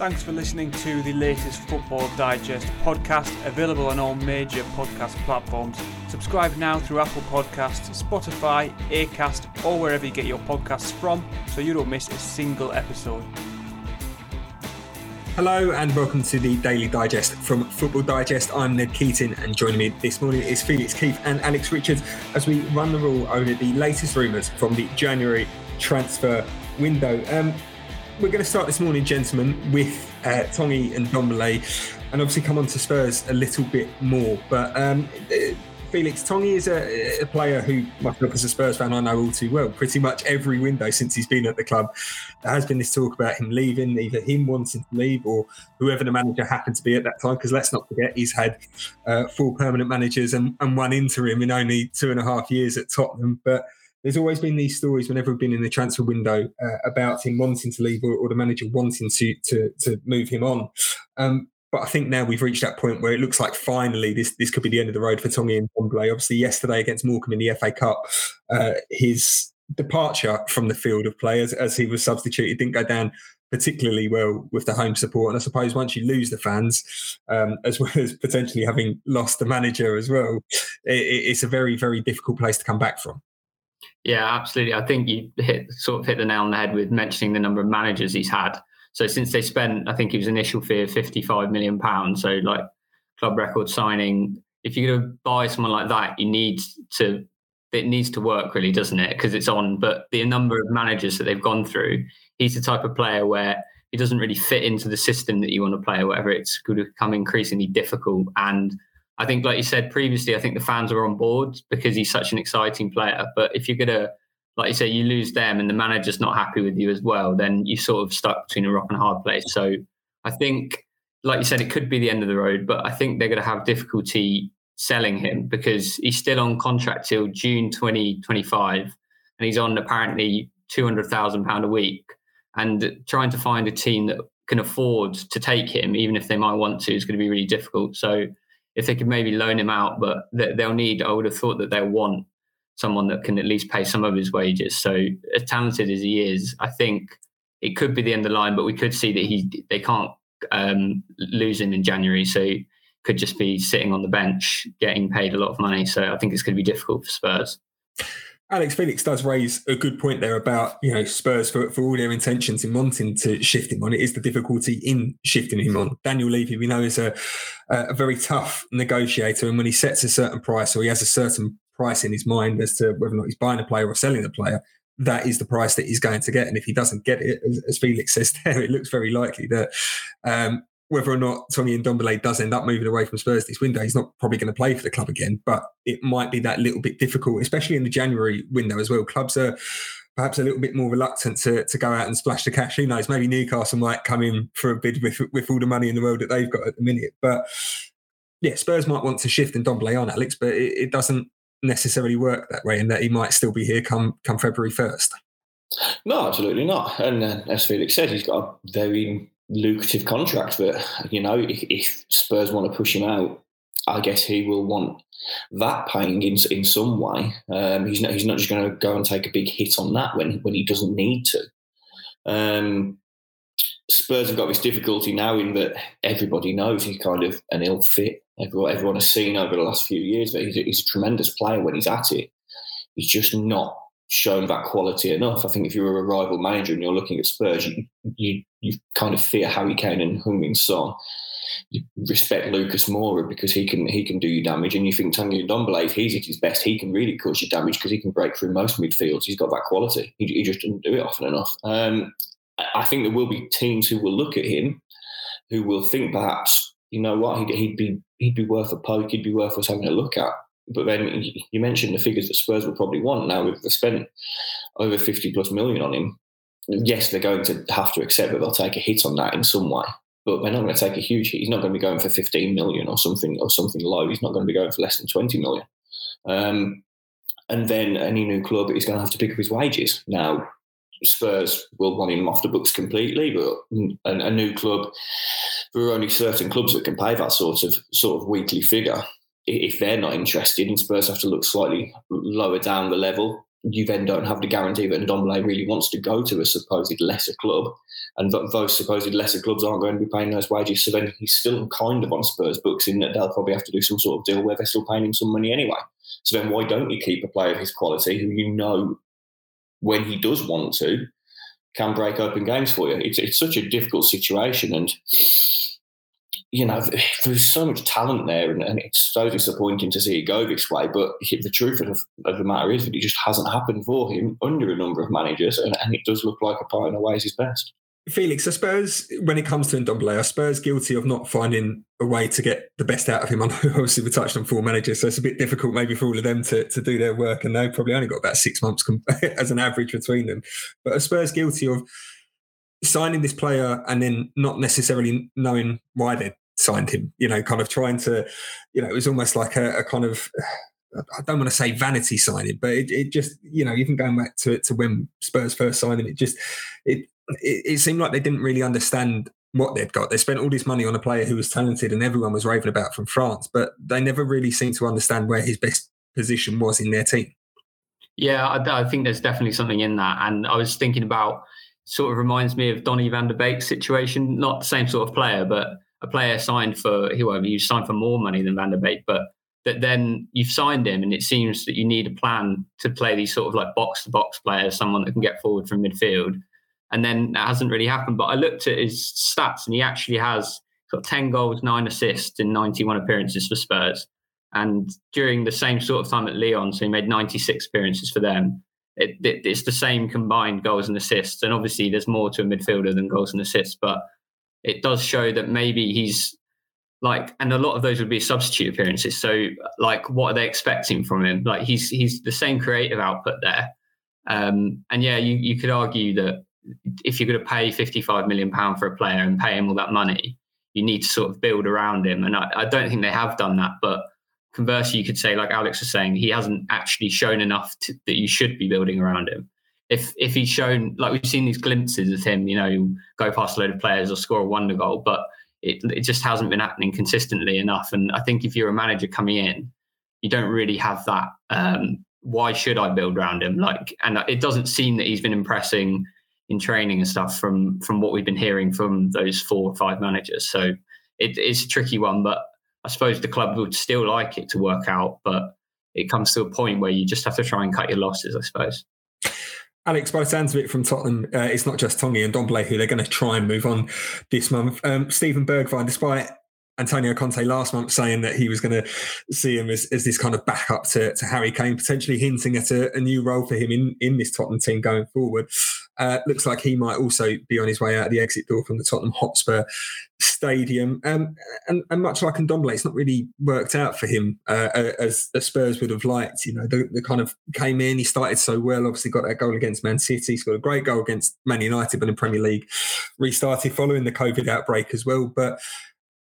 Thanks for listening to the latest Football Digest podcast, available on all major podcast platforms. Subscribe now through Apple Podcasts, Spotify, Acast, or wherever you get your podcasts from so you don't miss a single episode. Hello and welcome to the Daily Digest from Football Digest. I'm Ned Keating and joining me this morning is Felix Keith and Alex Richards as we run the rule over the latest rumours from the January transfer window. Um, we're going to start this morning, gentlemen, with uh, Tanguy and Ndombele, and obviously come on to Spurs a little bit more. But um, uh, Felix Tanguy is a, a, player who, myself as a Spurs fan, I know all too well. Pretty much every window since he's been at the club, there has been this talk about him leaving, either him wanting to leave or whoever the manager happened to be at that time. Because let's not forget, he's had uh, four permanent managers and, and one interim in only two and a half years at Tottenham. But there's always been these stories whenever we've been in the transfer window uh, about him wanting to leave or, or, the manager wanting to to, to move him on. Um, but I think now we've reached that point where it looks like finally this this could be the end of the road for Tanguy and Ndombele. Obviously, yesterday against Morecambe in the FA Cup, uh, his departure from the field of players as he was substituted didn't go down particularly well with the home support. And I suppose once you lose the fans, um, as well as potentially having lost the manager as well, it, it's a very, very difficult place to come back from. Yeah, absolutely. I think you hit sort of hit the nail on the head with mentioning the number of managers he's had. So since they spent, I think it was initial fee of fifty-five million pounds. So like club record signing. If you're going to buy someone like that, you need to. It needs to work, really, doesn't it? Because it's on. But the number of managers that they've gone through, he's the type of player where he doesn't really fit into the system that you want to play, or whatever. It's going to become increasingly difficult and I think, like you said previously, I think the fans are on board because he's such an exciting player. But if you're gonna, like you say, you lose them and the manager's not happy with you as well, then you sort of stuck between a rock and a hard place. So I think, like you said, it could be the end of the road, but I think they're going to have difficulty selling him because he's still on contract till June 2025, and he's on apparently two hundred thousand pound a week. And trying to find a team that can afford to take him, even if they might want to, is going to be really difficult. So if they could maybe loan him out, but they'll need, I would have thought that they'll want someone that can at least pay some of his wages. So as talented as he is, I think it could be the end of the line, but we could see that he they can't um, lose him in January. So could just be sitting on the bench getting paid a lot of money. So I think it's going to be difficult for Spurs. Alex Felix does raise a good point there about you know Spurs for, for all their intentions in wanting to shift him on. It is the difficulty in shifting him on. Daniel Levy, we know, is a a very tough negotiator, and when he sets a certain price or he has a certain price in his mind as to whether or not he's buying a player or selling a player, that is the price that he's going to get. And if he doesn't get it, as, as Felix says there, it looks very likely that um, whether or not Tanguy Ndombele does end up moving away from Spurs this window, he's not probably going to play for the club again. But it might be that little bit difficult, especially in the January window as well. Clubs are perhaps a little bit more reluctant to, to go out and splash the cash. Who knows? Maybe Newcastle might come in for a bid with with all the money in the world that they've got at the minute. But yeah, Spurs might want to shift and Ndombele on Alex, but it, it doesn't necessarily work that way, and that he might still be here come come February first. No, absolutely not. And uh, as Felix said, he's got a very lucrative contract. But you know, if, if, Spurs want to push him out, I guess he will want that paying in in some way. Um, he's not he's not just going to go and take a big hit on that when when he doesn't need to. Um, Spurs have got this difficulty now in that everybody knows he's kind of an ill fit. Everyone, everyone has seen over the last few years that he's he's a tremendous player when he's at it. He's just not shown that quality enough. I think if you're a rival manager and you're looking at Spurs, you you, you kind of fear Harry Kane and Heung-min Son. You respect Lucas Moura because he can he can do you damage, and you think Tanguy Ndombele, if he's at his best, he can really cause you damage because he can break through most midfields. He's got that quality. He, he just doesn't do it often enough. Um, I think there will be teams who will look at him, who will think perhaps, you know what, he'd, he'd be he'd be worth a poke, he'd be worth us having a look at. But then you mentioned the figures that Spurs will probably want. Now they spent over 50 plus million on him, yes, they're going to have to accept that they'll take a hit on that in some way. But they're not going to take a huge hit. He's not going to be going for 15 million or something or something low. He's not going to be going for less than 20 million. Um, and then any new club is going to have to pick up his wages. Now, Spurs will want him off the books completely, but a, a new club, there are only certain clubs that can pay that sort of sort of weekly figure if they're not interested, and Spurs have to look slightly lower down the level you then don't have the guarantee that Ndombele really wants to go to a supposed lesser club, and that those supposed lesser clubs aren't going to be paying those wages. So then he's still kind of on Spurs books in that they'll probably have to do some sort of deal where they're still paying him some money anyway. So then why don't you keep a player of his quality who you know when he does want to can break open games for you? It's it's such a difficult situation and you know, there's so much talent there, and, and, it's so disappointing to see it go this way. But the truth of, of, the matter is that it just hasn't happened for him under a number of managers, and, and it does look like a part in a way is his best. Felix, I suppose when it comes to Ndombele, I suppose guilty of not finding a way to get the best out of him. I know obviously we touched on four managers, so it's a bit difficult maybe for all of them to, to do their work, and they've probably only got about six months as an average between them. But I suppose guilty of signing this player and then not necessarily knowing why they signed him. You know, kind of trying to, you know, it was almost like a, a kind of. I don't want to say vanity signing, but it, it, just, you know, even going back to to when Spurs first signed him, it just it, it it seemed like they didn't really understand what they'd got. They spent all this money on a player who was talented and everyone was raving about from France, but they never really seemed to understand where his best position was in their team. Yeah, I, I think there's definitely something in that. And I was thinking about sort of reminds me of Donny van der Beek situation, not the same sort of player, but a player signed for whoever you signed for more money than Van der Beek, but that then you've signed him, and it seems that you need a plan to play these sort of like box to box players, someone that can get forward from midfield, and then that hasn't really happened. But I looked at his stats, and he actually has got ten goals, nine assists in ninety one appearances for Spurs, and during the same sort of time at Lyon, so he made ninety six appearances for them. It, it, it's the same combined goals and assists, and obviously there's more to a midfielder than goals and assists, but it does show that maybe he's like, and a lot of those would be substitute appearances. So, like, what are they expecting from him? Like, he's he's the same creative output there. Um, and yeah, you you could argue that if you're going to pay 55 million pound for a player and pay him all that money, you need to sort of build around him. And I, I don't think they have done that. But conversely, you could say, like Alex was saying, he hasn't actually shown enough to, that you should be building around him if if he's shown like we've seen these glimpses of him, you know, go past a load of players or score a wonder goal, but it it just hasn't been happening consistently enough. And I think if you're a manager coming in, you don't really have that. Um, why should I build around him? Like, and it doesn't seem that he's been impressing in training and stuff from from what we've been hearing from those four or five managers. So it, it's a tricky one, but I suppose the club would still like it to work out, but it comes to a point where you just have to try and cut your losses, I suppose. Alex, it from Tottenham, uh, it's not just Tanguy and Ndombele who they're going to try and move on this month. Um, Steven Bergwijn, despite Antonio Conte last month saying that he was going to see him as, as this kind of backup to, to Harry Kane, potentially hinting at a, a, new role for him in, in this Tottenham team going forward. Uh, looks like he might also be on his way out of the exit door from the Tottenham Hotspur Stadium. Um, and, and, much like Ndombele, it's not really worked out for him uh, as the Spurs would have liked. You know, the, the, kind of came in, he started so well, obviously got that goal against Man City, got a great goal against Man United, but in Premier League restarted following the COVID outbreak as well. But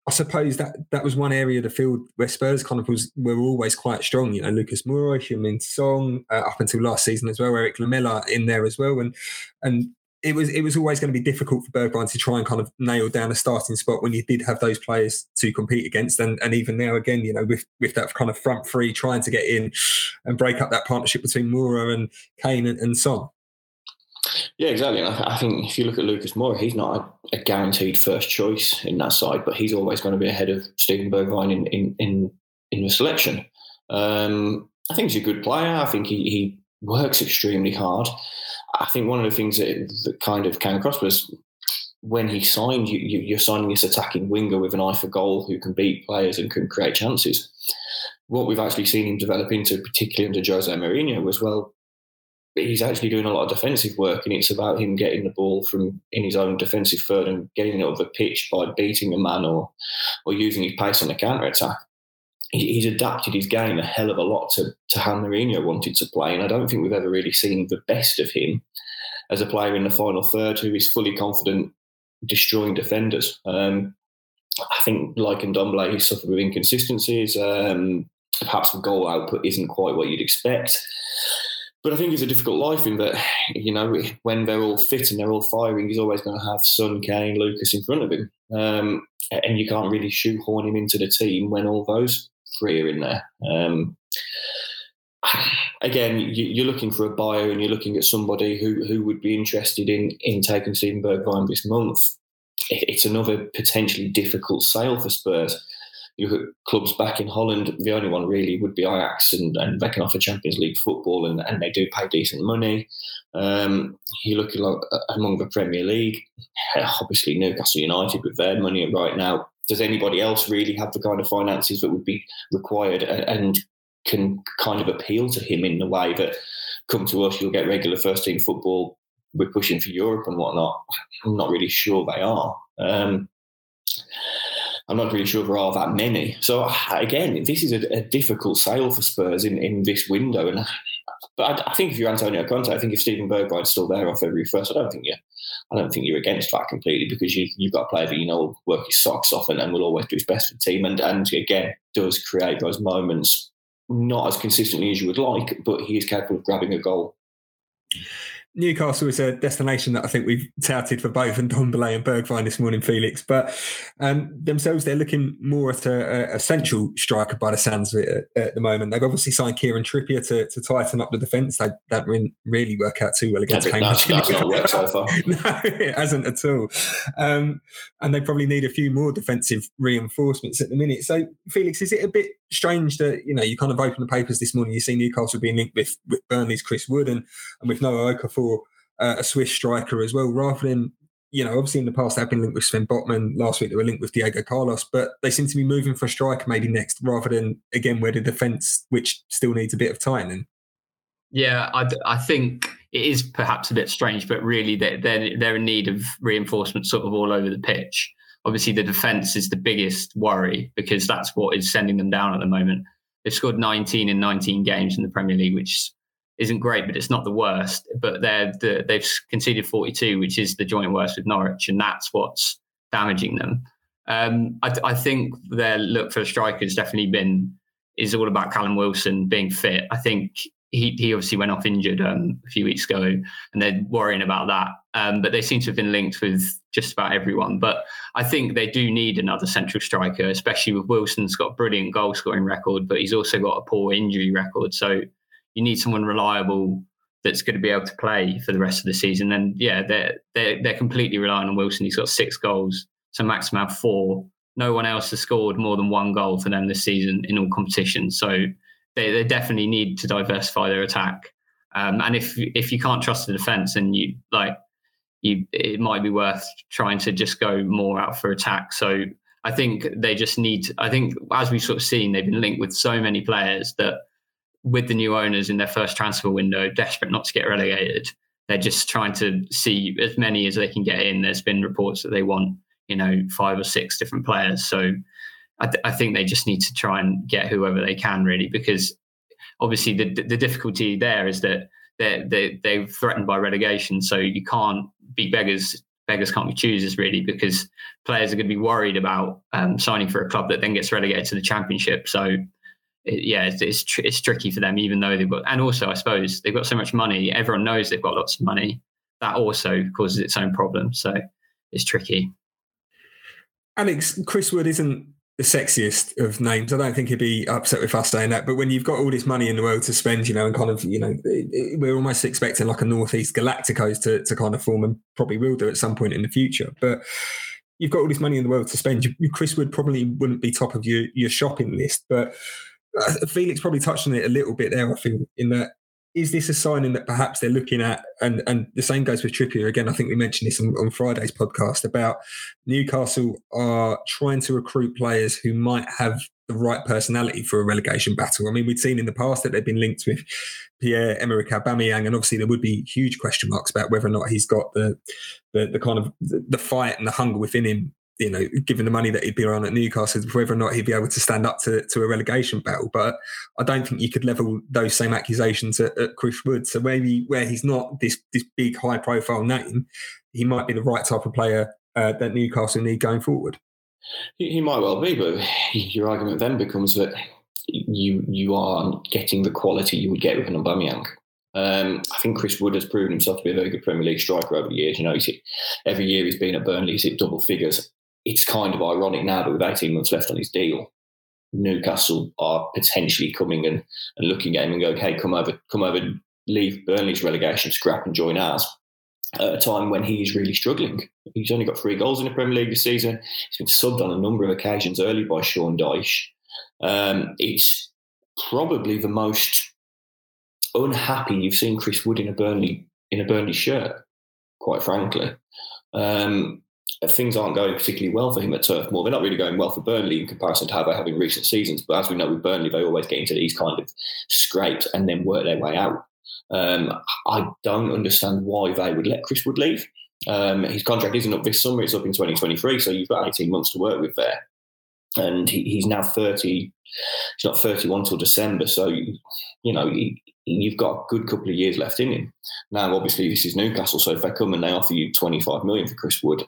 I suppose that that was one area of the field where Spurs kind of was were always quite strong. You know, Lucas Moura, Heung-min Son, uh, up until last season as well, Erik Lamela in there as well, and and it was it was always going to be difficult for Bergwijn to try and kind of nail down a starting spot when you did have those players to compete against, and and even now again, you know, with with that kind of front three trying to get in and break up that partnership between Moura and Kane and, and Son. Yeah, exactly. And I, think if you look at Lucas Moura, he's not a, a, guaranteed first choice in that side, but he's always going to be ahead of Steven Bergwijn in in in, in the selection. Um, I think he's a good player. I think he, he works extremely hard. I think one of the things that, that kind of came across was when he signed, you, you, you're signing this attacking winger with an eye for goal who can beat players and can create chances. What we've actually seen him develop into, particularly under Jose Mourinho, was well, he's actually doing a lot of defensive work, and it's about him getting the ball from in his own defensive third and getting it over the pitch by beating a man or or using his pace on the counter attack. He's adapted his game a hell of a lot to, to how Mourinho wanted to play, and I don't think we've ever really seen the best of him as a player in the final third who is fully confident destroying defenders. Um, I think, like in Ndombele, he's suffered with inconsistencies. Um, perhaps the goal output isn't quite what you'd expect. But I think it's a difficult life in that, you know, when they're all fit and they're all firing, he's always going to have Son, Kane, Lucas in front of him. Um, and you can't really shoehorn him into the team when all those three are in there. Um, again, you, are looking for a buyer and you're looking at somebody who, who would be interested in in taking Steven Bergwijn this month. It's another potentially difficult sale for Spurs. You clubs back in Holland, the only one really would be Ajax, and, and they can offer Champions League football, and, and they do pay decent money. Um, you look like, uh, among the Premier League, obviously Newcastle United with their money right now. Does anybody else really have the kind of finances that would be required and can kind of appeal to him in the way that come to us, you'll get regular first team football. We're pushing for Europe and whatnot. I'm not really sure they are. Um, I'm not really sure there are that many. So again, this is a, a difficult sale for Spurs in, in this window. And but I, I, think if you're Antonio Conte, I think if Steven Bergwijn's still there off February first, I don't think you I don't think you're against that completely because you you've got a player that you know will work his socks off and, and will always do his best for the team and and again does create those moments not as consistently as you would like, but he is capable of grabbing a goal. Newcastle is a destination that I think we've touted for both and Ndombele and Bergwijn this morning, Felix. But um, themselves, they're looking more at a, a, central striker by the sounds of it at, at, the moment. They've obviously signed Kieran Trippier to, to tighten up the defence. They don't really work out too well against Cambridge. That's, that's not worked so far. no, it hasn't at all. Um, and they probably need a few more defensive reinforcements at the minute. So, Felix, is it a bit strange that you know you kind of open the papers this morning, you see Newcastle being linked with, with Burnley's Chris Wood and, and with Noah Okafor, uh, a Swiss striker as well, rather than you know obviously in the past they've been linked with Sven Botman. Last week they were linked with Diego Carlos, but they seem to be moving for a striker maybe next, rather than again where the defence, which still needs a bit of tightening. Yeah, I, I think it is perhaps a bit strange, but really they're, they're, they're in need of reinforcement sort of all over the pitch obviously the defense is the biggest worry because that's what is sending them down at the moment. They've scored 19 in 19 games in the Premier League, which isn't great, but it's not the worst. But they're the, they've conceded 42, which is the joint worst with Norwich, and that's what's damaging them. Um, I, I, think their look for a striker has definitely been is all about Callum Wilson being fit. I think he, he obviously went off injured um, a few weeks ago, and they're worrying about that. Um, but they seem to have been linked with just about everyone. But I think they do need another central striker, especially with Wilson's got a brilliant goal scoring record, but he's also got a poor injury record. So you need someone reliable that's going to be able to play for the rest of the season. And yeah, they're they're they're completely relying on Wilson. He's got six goals, so maximum have four. No one else has scored more than one goal for them this season in all competitions. So they, they definitely need to diversify their attack. Um, and if if you can't trust the defense, and you like you it might be worth trying to just go more out for attack. So I think they just need. I think as we've sort of seen, they've been linked with so many players that with the new owners in their first transfer window, desperate not to get relegated, they're just trying to see as many as they can get in. There's been reports that they want you know five or six different players. So I, th- I think they just need to try and get whoever they can really because obviously the the difficulty there is that they're, they they're threatened by relegation, so you can't be beggars. Beggars can't be choosers, really, because players are going to be worried about um, signing for a club that then gets relegated to the championship. So, yeah, it's it's, tr- it's tricky for them, even though they've got. And also, I suppose they've got so much money. Everyone knows they've got lots of money. That also causes its own problem. So, it's tricky. Alex, Chris Wood isn't the sexiest of names. I don't think he'd be upset with us saying that. But when you've got all this money in the world to spend, you know, and kind of, you know, it, it, we're almost expecting like a Northeast Galacticos to, to kind of form and probably will do at some point in the future. But you've got all this money in the world to spend. You, Chris Wood probably wouldn't be top of your, your shopping list. But uh, Felix probably touched on it a little bit there, I think, in that is this a signing that perhaps they're looking at? And and the same goes with Trippier. Again, I think we mentioned this on, on Friday's podcast about Newcastle are trying to recruit players who might have the right personality for a relegation battle. I mean, we've seen in the past that they've been linked with Pierre Emerick Aubameyang, and obviously there would be huge question marks about whether or not he's got the the, the kind of the, the fight and the hunger within him you know, given the money that he'd be on at Newcastle, whether or not he'd be able to stand up to, to a relegation battle. But I don't think you could level those same accusations at, at Chris Wood. So maybe where he's not this this big high profile name, he might be the right type of player uh, that Newcastle need going forward. He, he might well be, but your argument then becomes that you you are getting the quality you would get with an Aubameyang. Um, I think Chris Wood has proven himself to be a very good Premier League striker over the years. You know, every year he's been at Burnley, he's hit double figures it's kind of ironic now that with 18 months left on his deal, Newcastle are potentially coming and, and looking at him and go, "Okay, come over, come over, leave Burnley's relegation scrap and join ours." At a time when he's really struggling, he's only got three goals in the Premier League this season. He's been subbed on a number of occasions early by Sean Dyche. Um, it's probably the most unhappy you've seen Chris Wood in a Burnley in a Burnley shirt, quite frankly. Um, things aren't going particularly well for him at Turf Moor. They're not really going well for Burnley in comparison to how they're having recent seasons. But as we know with Burnley, they always get into these kind of scrapes and then work their way out. Um, I don't understand why they would let Chris Wood leave. Um, his contract isn't up this summer; it's up in 2023, so you've got 18 months to work with there. And he, he's now 30. He's not 31 till December, so you know he, you've got a good couple of years left in him. Now, obviously, this is Newcastle, so if they come and they offer you 25 million for Chris Wood,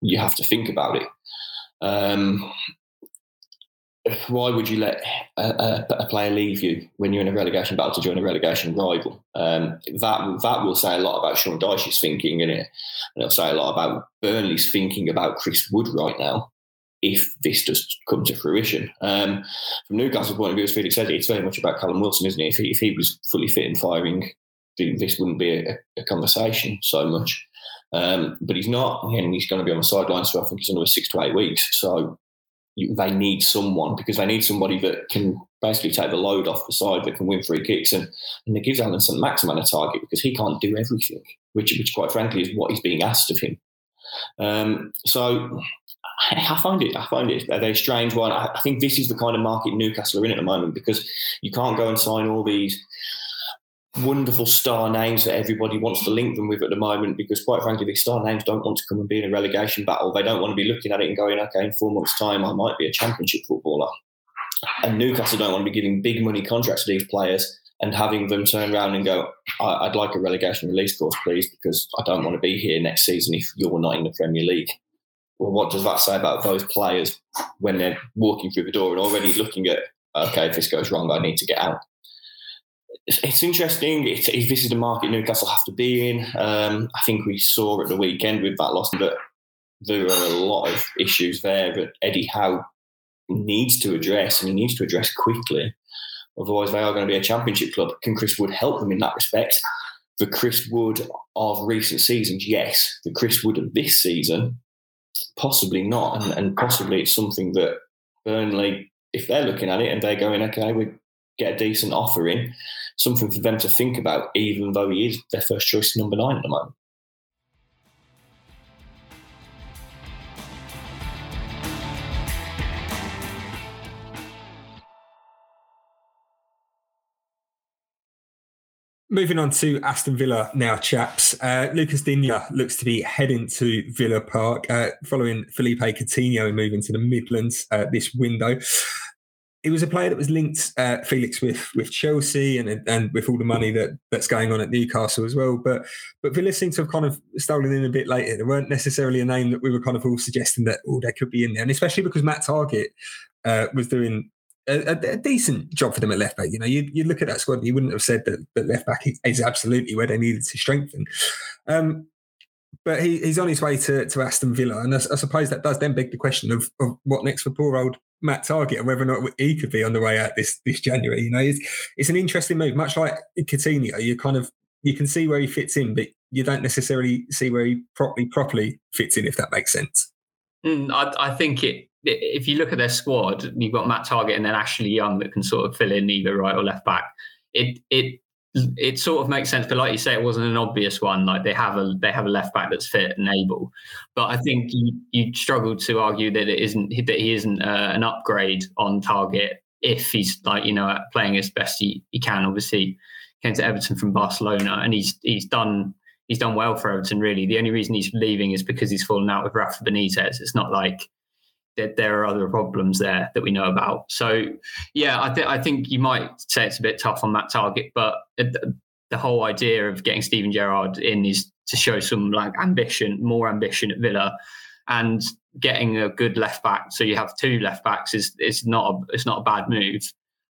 you have to think about it. Um, why would you let a, a, player leave you when you're in a relegation battle to join a relegation rival? Um, that that will say a lot about Sean Dyche's thinking, and, it, and it'll say a lot about Burnley's thinking about Chris Wood right now. If this does come to fruition, um, from Newcastle's point of view, as Felix said, it's very much about Callum Wilson, isn't it? If he, if he was fully fit and firing, this wouldn't be a, a conversation so much. Um, but he's not, and he's going to be on the sidelines for I think he's another six to eight weeks. So you, they need someone because they need somebody that can basically take the load off the side that can win free kicks and, and it gives Allan Saint-Maximin a target because he can't do everything, which, which quite frankly is what is being asked of him. Um, so I find it, I find it a very strange one. I think this is the kind of market Newcastle are in at the moment because you can't go and sign all these wonderful star names that everybody wants to link them with at the moment because quite frankly these star names don't want to come and be in a relegation battle. They don't want to be looking at it and going okay in four months time i might be a championship footballer. And newcastle don't want to be giving big money contracts to these players and having them turn around and go i'd like a relegation release clause please because i don't want to be here next season if you're not in the premier league. Well what does that say about those players when they're walking through the door and already looking at okay if this goes wrong i need to get out it's, it's interesting. This is the market Newcastle have to be in. Um, I think we saw at the weekend with that loss that there are a lot of issues there that Eddie Howe needs to address, and he needs to address quickly. Otherwise, they are going to be a championship club. Can Chris Wood help them in that respect? The Chris Wood of recent seasons, yes. The Chris Wood of this season, possibly not. And, and possibly it's something that Burnley, if they're looking at it and they're going, okay, we get a decent offer in, something for them to think about, even though he is their first choice number nine at the moment. Moving on to Aston Villa now, chaps. Uh, Lucas Digne looks to be heading to Villa Park uh, following Philippe Coutinho moving to the Midlands uh, this window it was a player that was linked uh, Felix with with Chelsea and and with all the money that that's going on at Newcastle as well. But but Villa seemed to have kind of stolen in a bit later. There weren't necessarily a name that we were kind of all suggesting that oh they could be in there, and especially because Matt Targett uh, was doing. A, a, decent job for them at left back. You know, you you look at that squad, you wouldn't have said that, that left back is absolutely where they needed to strengthen. Um, but he, he's on his way to, to Aston Villa, and I, I, suppose that does then beg the question of, of what next for poor old Matt Targett and whether or not he could be on the way out this this January. You know, it's it's an interesting move. Much like Coutinho, you kind of you can see where he fits in, but you don't necessarily see where he properly properly fits in. If that makes sense. Mm, I, I, think it. If you look at their squad, you've got Matt Targett and then Ashley Young that can sort of fill in either right or left back. It it it sort of makes sense, but like you say, it wasn't an obvious one. Like they have a they have a left back that's fit and able, but I think you, you struggle to argue that it isn't that he isn't uh, an upgrade on Targett if he's like you know playing as best he, he can. Obviously, came to Everton from Barcelona, and he's he's done he's done well for Everton. Really, the only reason he's leaving is because he's fallen out with Rafa Benitez. It's not like that there are other problems there that we know about. So, yeah, I, th- I think you might say it's a bit tough on that Targett, but the whole idea of getting Steven Gerrard in is to show some like ambition, more ambition at Villa, and getting a good left back. So you have two left backs is is not a, it's not a bad move.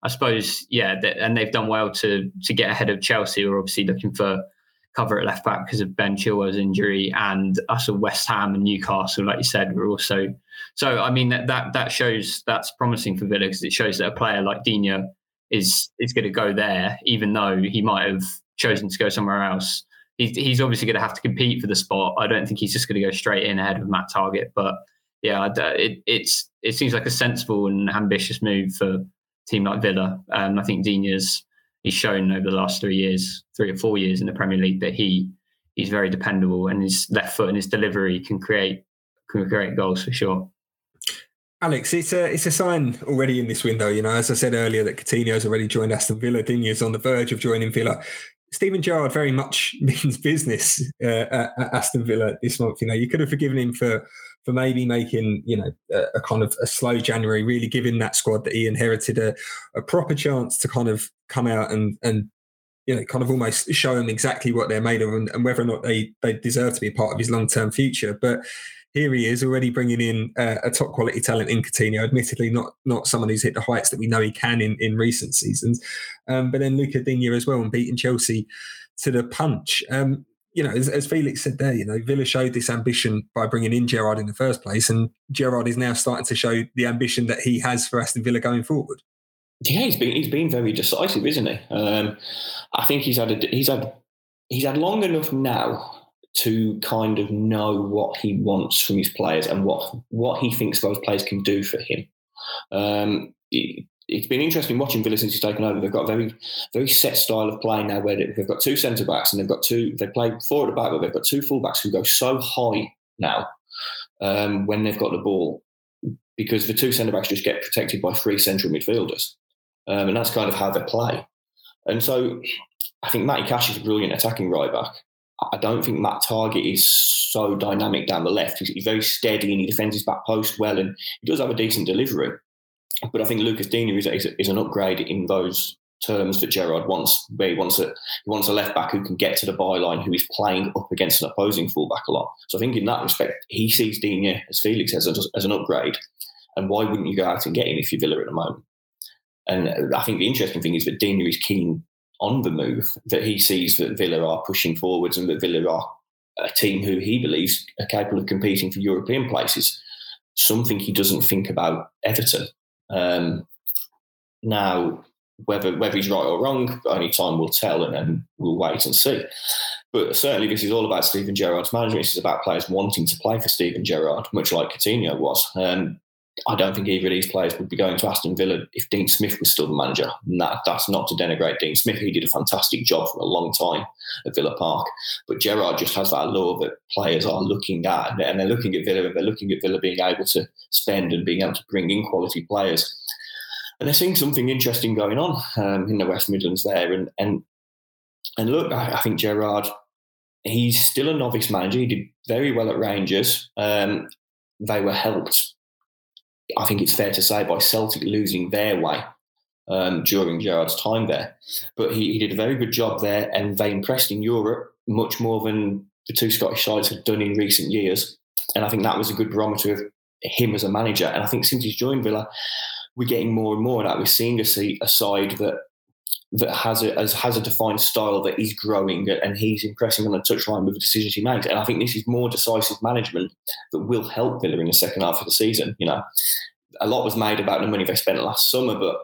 I suppose, yeah, that, and they've done well to to get ahead of Chelsea, who are obviously looking for cover at left back because of Ben Chilwell's injury, and us at West Ham and Newcastle, like you said, we're also. So I mean that that that shows that's promising for Villa because it shows that a player like Digne is is going to go there, even though he might have chosen to go somewhere else. He's, he's obviously going to have to compete for the spot. I don't think he's just going to go straight in ahead of Matt Targett, but yeah, it, it's it seems like a sensible and ambitious move for team like Villa. Um, I think Digne's he's shown over the last three years, three or four years in the Premier League that he he's very dependable and his left foot and his delivery can create can create goals for sure. Alex, it's a it's a sign already in this window. You know, as I said earlier, that Coutinho's already joined Aston Villa. Digne's on the verge of joining Villa. Steven Gerrard very much means business uh, at Aston Villa this month. You know, you could have forgiven him for for maybe making you know a, a, kind of a slow January, really giving that squad that he inherited a, a proper chance to kind of come out and and you know kind of almost show them exactly what they're made of and, and whether or not they they deserve to be part of his long term future. But here he is already bringing in uh, a top quality talent in Coutinho. Admittedly, not not someone who's hit the heights that we know he can in, in recent seasons, um, but then Luca Digne as well and beating Chelsea to the punch. Um, you know, as, as, Felix said there, you know, Villa showed this ambition by bringing in Gerrard in the first place, and Gerrard is now starting to show the ambition that he has for Aston Villa going forward. Yeah, he's been he's been very decisive, isn't he? Um, I think he's had a, he's had he's had long enough now to kind of know what he wants from his players and what what he thinks those players can do for him. Um, it's been interesting watching Villa since he's taken over. They've got a very, very set style of play now where they've got two centre backs and they've got two, they play four at the back, but they've got two full backs who go so high now um, when they've got the ball because the two centre backs just get protected by three central midfielders. Um, and that's kind of how they play. And so I think Matty Cash is a brilliant attacking right back. I don't think Matt Targett is so dynamic down the left. He's, very steady and he defends his back post well and he does have a decent delivery. But I think Lucas Digne is, is, is, an upgrade in those terms that Gerrard wants, where he wants a he wants a left back who can get to the byline, who is playing up against an opposing fullback a lot. So I think in that respect, he sees Digne, as Felix as, as an upgrade. And why wouldn't you go out and get him if you're Villa at the moment? And I think the interesting thing is that Digne is keen on the move, that he sees that Villa are pushing forwards and that Villa are a team who he believes are capable of competing for European places. Something he doesn't think about Everton. Um, now, whether whether he's right or wrong, only time will tell, and then we'll wait and see. But certainly, this is all about Steven Gerrard's management. This is about players wanting to play for Steven Gerrard, much like Coutinho was. Um, I don't think either of these players would be going to Aston Villa if Dean Smith was still the manager. And that, that's not to denigrate Dean Smith. He did a fantastic job for a long time at Villa Park. But Gerrard just has that allure that players are looking at, and they're looking at Villa, and they're looking at Villa being able to spend and being able to bring in quality players. And they're seeing something interesting going on um, in the West Midlands there. And and and look, I, I, think Gerrard, he's still a novice manager. He did very well at Rangers. Um, they were helped I think it's fair to say, by Celtic losing their way um, during Gerrard's time there. But he, he, did a very good job there, and they impressed in Europe much more than the two Scottish sides had done in recent years. And I think that was a good barometer of him as a manager. And I think since he's joined Villa, we're getting more and more of that. We're seeing a, a side that that has a has, a defined style that he's growing and he's impressing on the touchline with the decisions he makes. And I think this is more decisive management that will help Villa in the second half of the season. You know, a lot was made about the money they spent last summer, but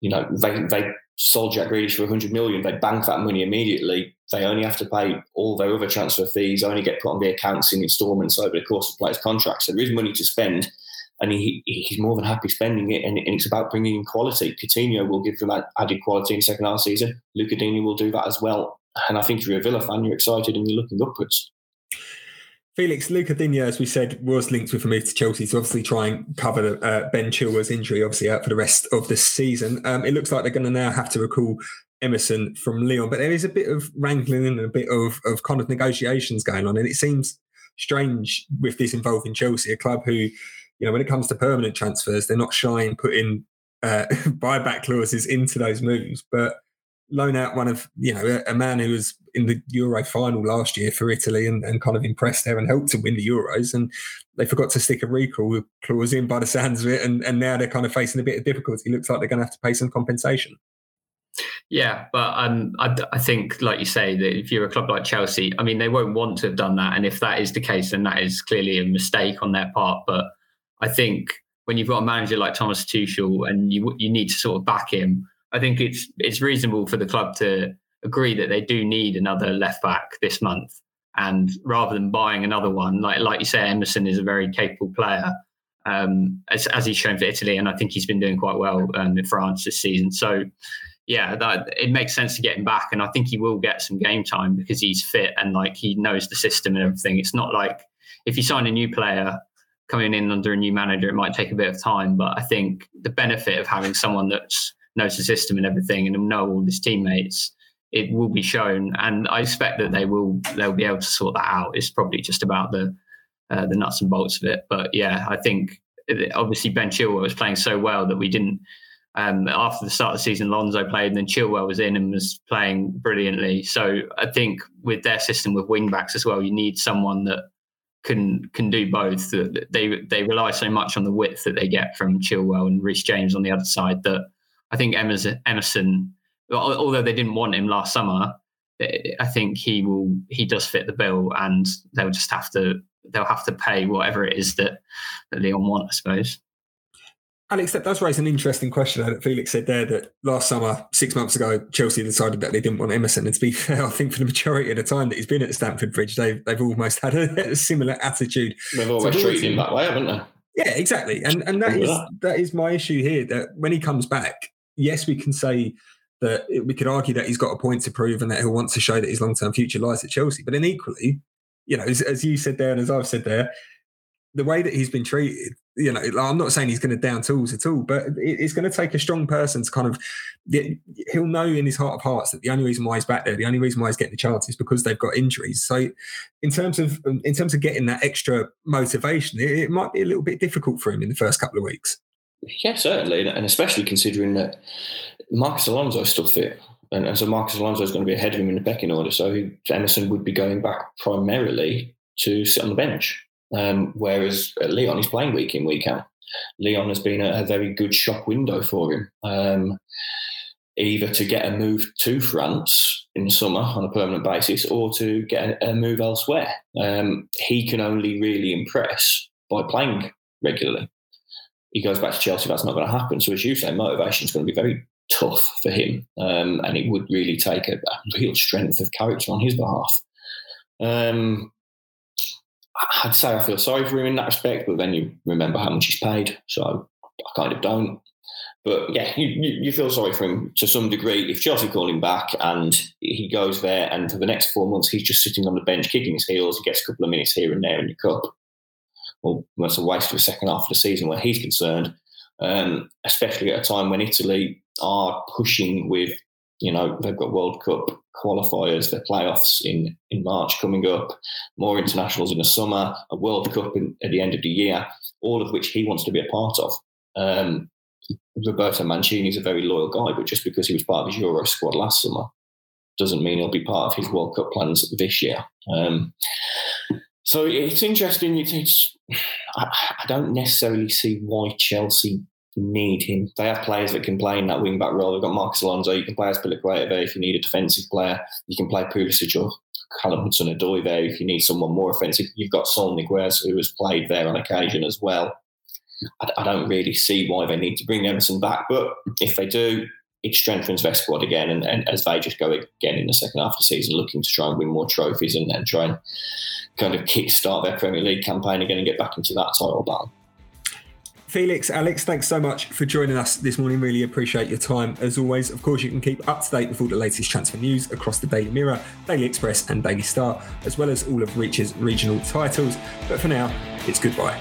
you know they they sold Jack Grealish for 100 million. They bank that money immediately. They only have to pay all their other transfer fees. Only get put on the accounts in instalments over the course of players' contracts. So there is money to spend and he, he's more than happy spending it. And, and, it's about bringing in quality. Coutinho will give them that added quality in second half season. Luca Digne will do that as well. And I think if you're a Villa fan, you're excited and you're looking upwards. Felix Luca Digne, as we said, was linked with a move to Chelsea to obviously try and cover uh, Ben Chilwell's injury, obviously out for the rest of the season. Um, it looks like they're going to now have to recall Emerson from Lyon, but there is a bit of wrangling and a bit of, of kind of negotiations going on, and it seems strange with this involving Chelsea, a club who you know, when it comes to permanent transfers, they're not shy in putting uh, buyback clauses into those moves. But loan out one of, you know, a, a, man who was in the Euro final last year for Italy and, and kind of impressed there and helped to win the Euros. And they forgot to stick a recall clause in by the sounds of it. And, and now they're kind of facing a bit of difficulty. Looks like they're going to have to pay some compensation. Yeah, but um, I, I, think, like you say, that if you're a club like Chelsea, I mean, they won't want to have done that. And if that is the case, then that is clearly a mistake on their part. But I think when you've got a manager like Thomas Tuchel and you you need to sort of back him, I think it's it's reasonable for the club to agree that they do need another left back this month. And rather than buying another one, like like you say, Emerson is a very capable player, um, as, as he's shown for Italy, and I think he's been doing quite well um, in France this season. So yeah, that it makes sense to get him back, and I think he will get some game time because he's fit and like he knows the system and everything. It's not like if you sign a new player coming in under a new manager, it might take a bit of time, but I think the benefit of having someone that knows the system and everything and know all his teammates, it will be shown, and I expect that they will they'll be able to sort that out. It's probably just about the uh, the nuts and bolts of it, but yeah, I think obviously Ben Chilwell was playing so well that we didn't um, after the start of the season, Lonzo played, and then Chilwell was in and was playing brilliantly. So I think with their system with wing backs as well, you need someone that can can do both. They they rely so much on the width that they get from Chilwell and Reece James on the other side that I think Emerson, although they didn't want him last summer, eh, I think he will he does fit the bill, and they'll just have to they'll have to pay whatever it is that that Lyon want, I suppose. Alex, that does raise an interesting question that Felix said there that last summer, six months ago, Chelsea decided that they didn't want Emerson. And to be fair, I think for the majority of the time that he's been at Stamford Bridge, they've, they've almost had a, a similar attitude. They've always treated him that way, haven't they? Yeah, exactly. And and that is that is my issue here. That when he comes back, yes, we can say that we could argue that he's got a point to prove and that he'll want to show that his long term future lies at Chelsea. But then equally, you know, as, as you said there and as I've said there, the way that he's been treated, you know, I'm not saying he's going to down tools at all, but it's going to take a strong person to kind of, he'll know in his heart of hearts that the only reason why he's back there, the only reason why he's getting the chance is because they've got injuries. So, in terms of um, in terms of getting that extra motivation, it, it might be a little bit difficult for him in the first couple of weeks. Yeah, certainly, and especially considering that Marcos Alonso is still fit. And, and so Marcos Alonso is going to be ahead of him in the pecking order. So Emerson would be going back primarily to sit on the bench. Um, whereas Lyon, is playing week in, week out. Lyon has been a, a very good shop window for him. Um, either to get a move to France in summer on a permanent basis or to get a, a move elsewhere. Um, he can only really impress by playing regularly. He goes back to Chelsea, that's not going to happen. So, as you say, motivation is going to be very tough for him. Um, and it would really take a, a, real strength of character on his behalf. Um, I'd say I feel sorry for him in that respect, but then you remember how much he's paid, so I kind of don't. But yeah, you, you feel sorry for him to some degree. If Chelsea call him back and he goes there, and for the next four months he's just sitting on the bench kicking his heels, he gets a couple of minutes here and there in the cup. Well, that's a waste of a second half of the season where he's concerned, um, especially at a time when Italy are pushing with you know, they've got World Cup qualifiers, their playoffs in, in March coming up, more internationals in the summer, a World Cup in, at the end of the year, all of which he wants to be a part of. Um, Roberto Mancini is a very loyal guy, but just because he was part of his Euro squad last summer doesn't mean he'll be part of his World Cup plans this year. Um, so it's interesting. It's, it's I, I, don't necessarily see why Chelsea need him. They have players that can play in that wing back role. They've got Marcos Alonso. You can play as there if you need a defensive player. You can play Pulisic or Callum Hudson-Odoi there if you need someone more offensive. You've got Saul Niguez who has played there on occasion as well. I, I, don't really see why they need to bring Emerson back, but if they do, it strengthens their squad again. And, and as they just go again in the second half of the season, looking to try and win more trophies and, and try and kind of kick-start their Premier League campaign again and get back into that title battle. Felix, Alex, thanks so much for joining us this morning. Really appreciate your time. As always, of course, you can keep up to date with all the latest transfer news across the Daily Mirror, Daily Express, and Daily Star, as well as all of Reach's regional titles. But for now, it's goodbye.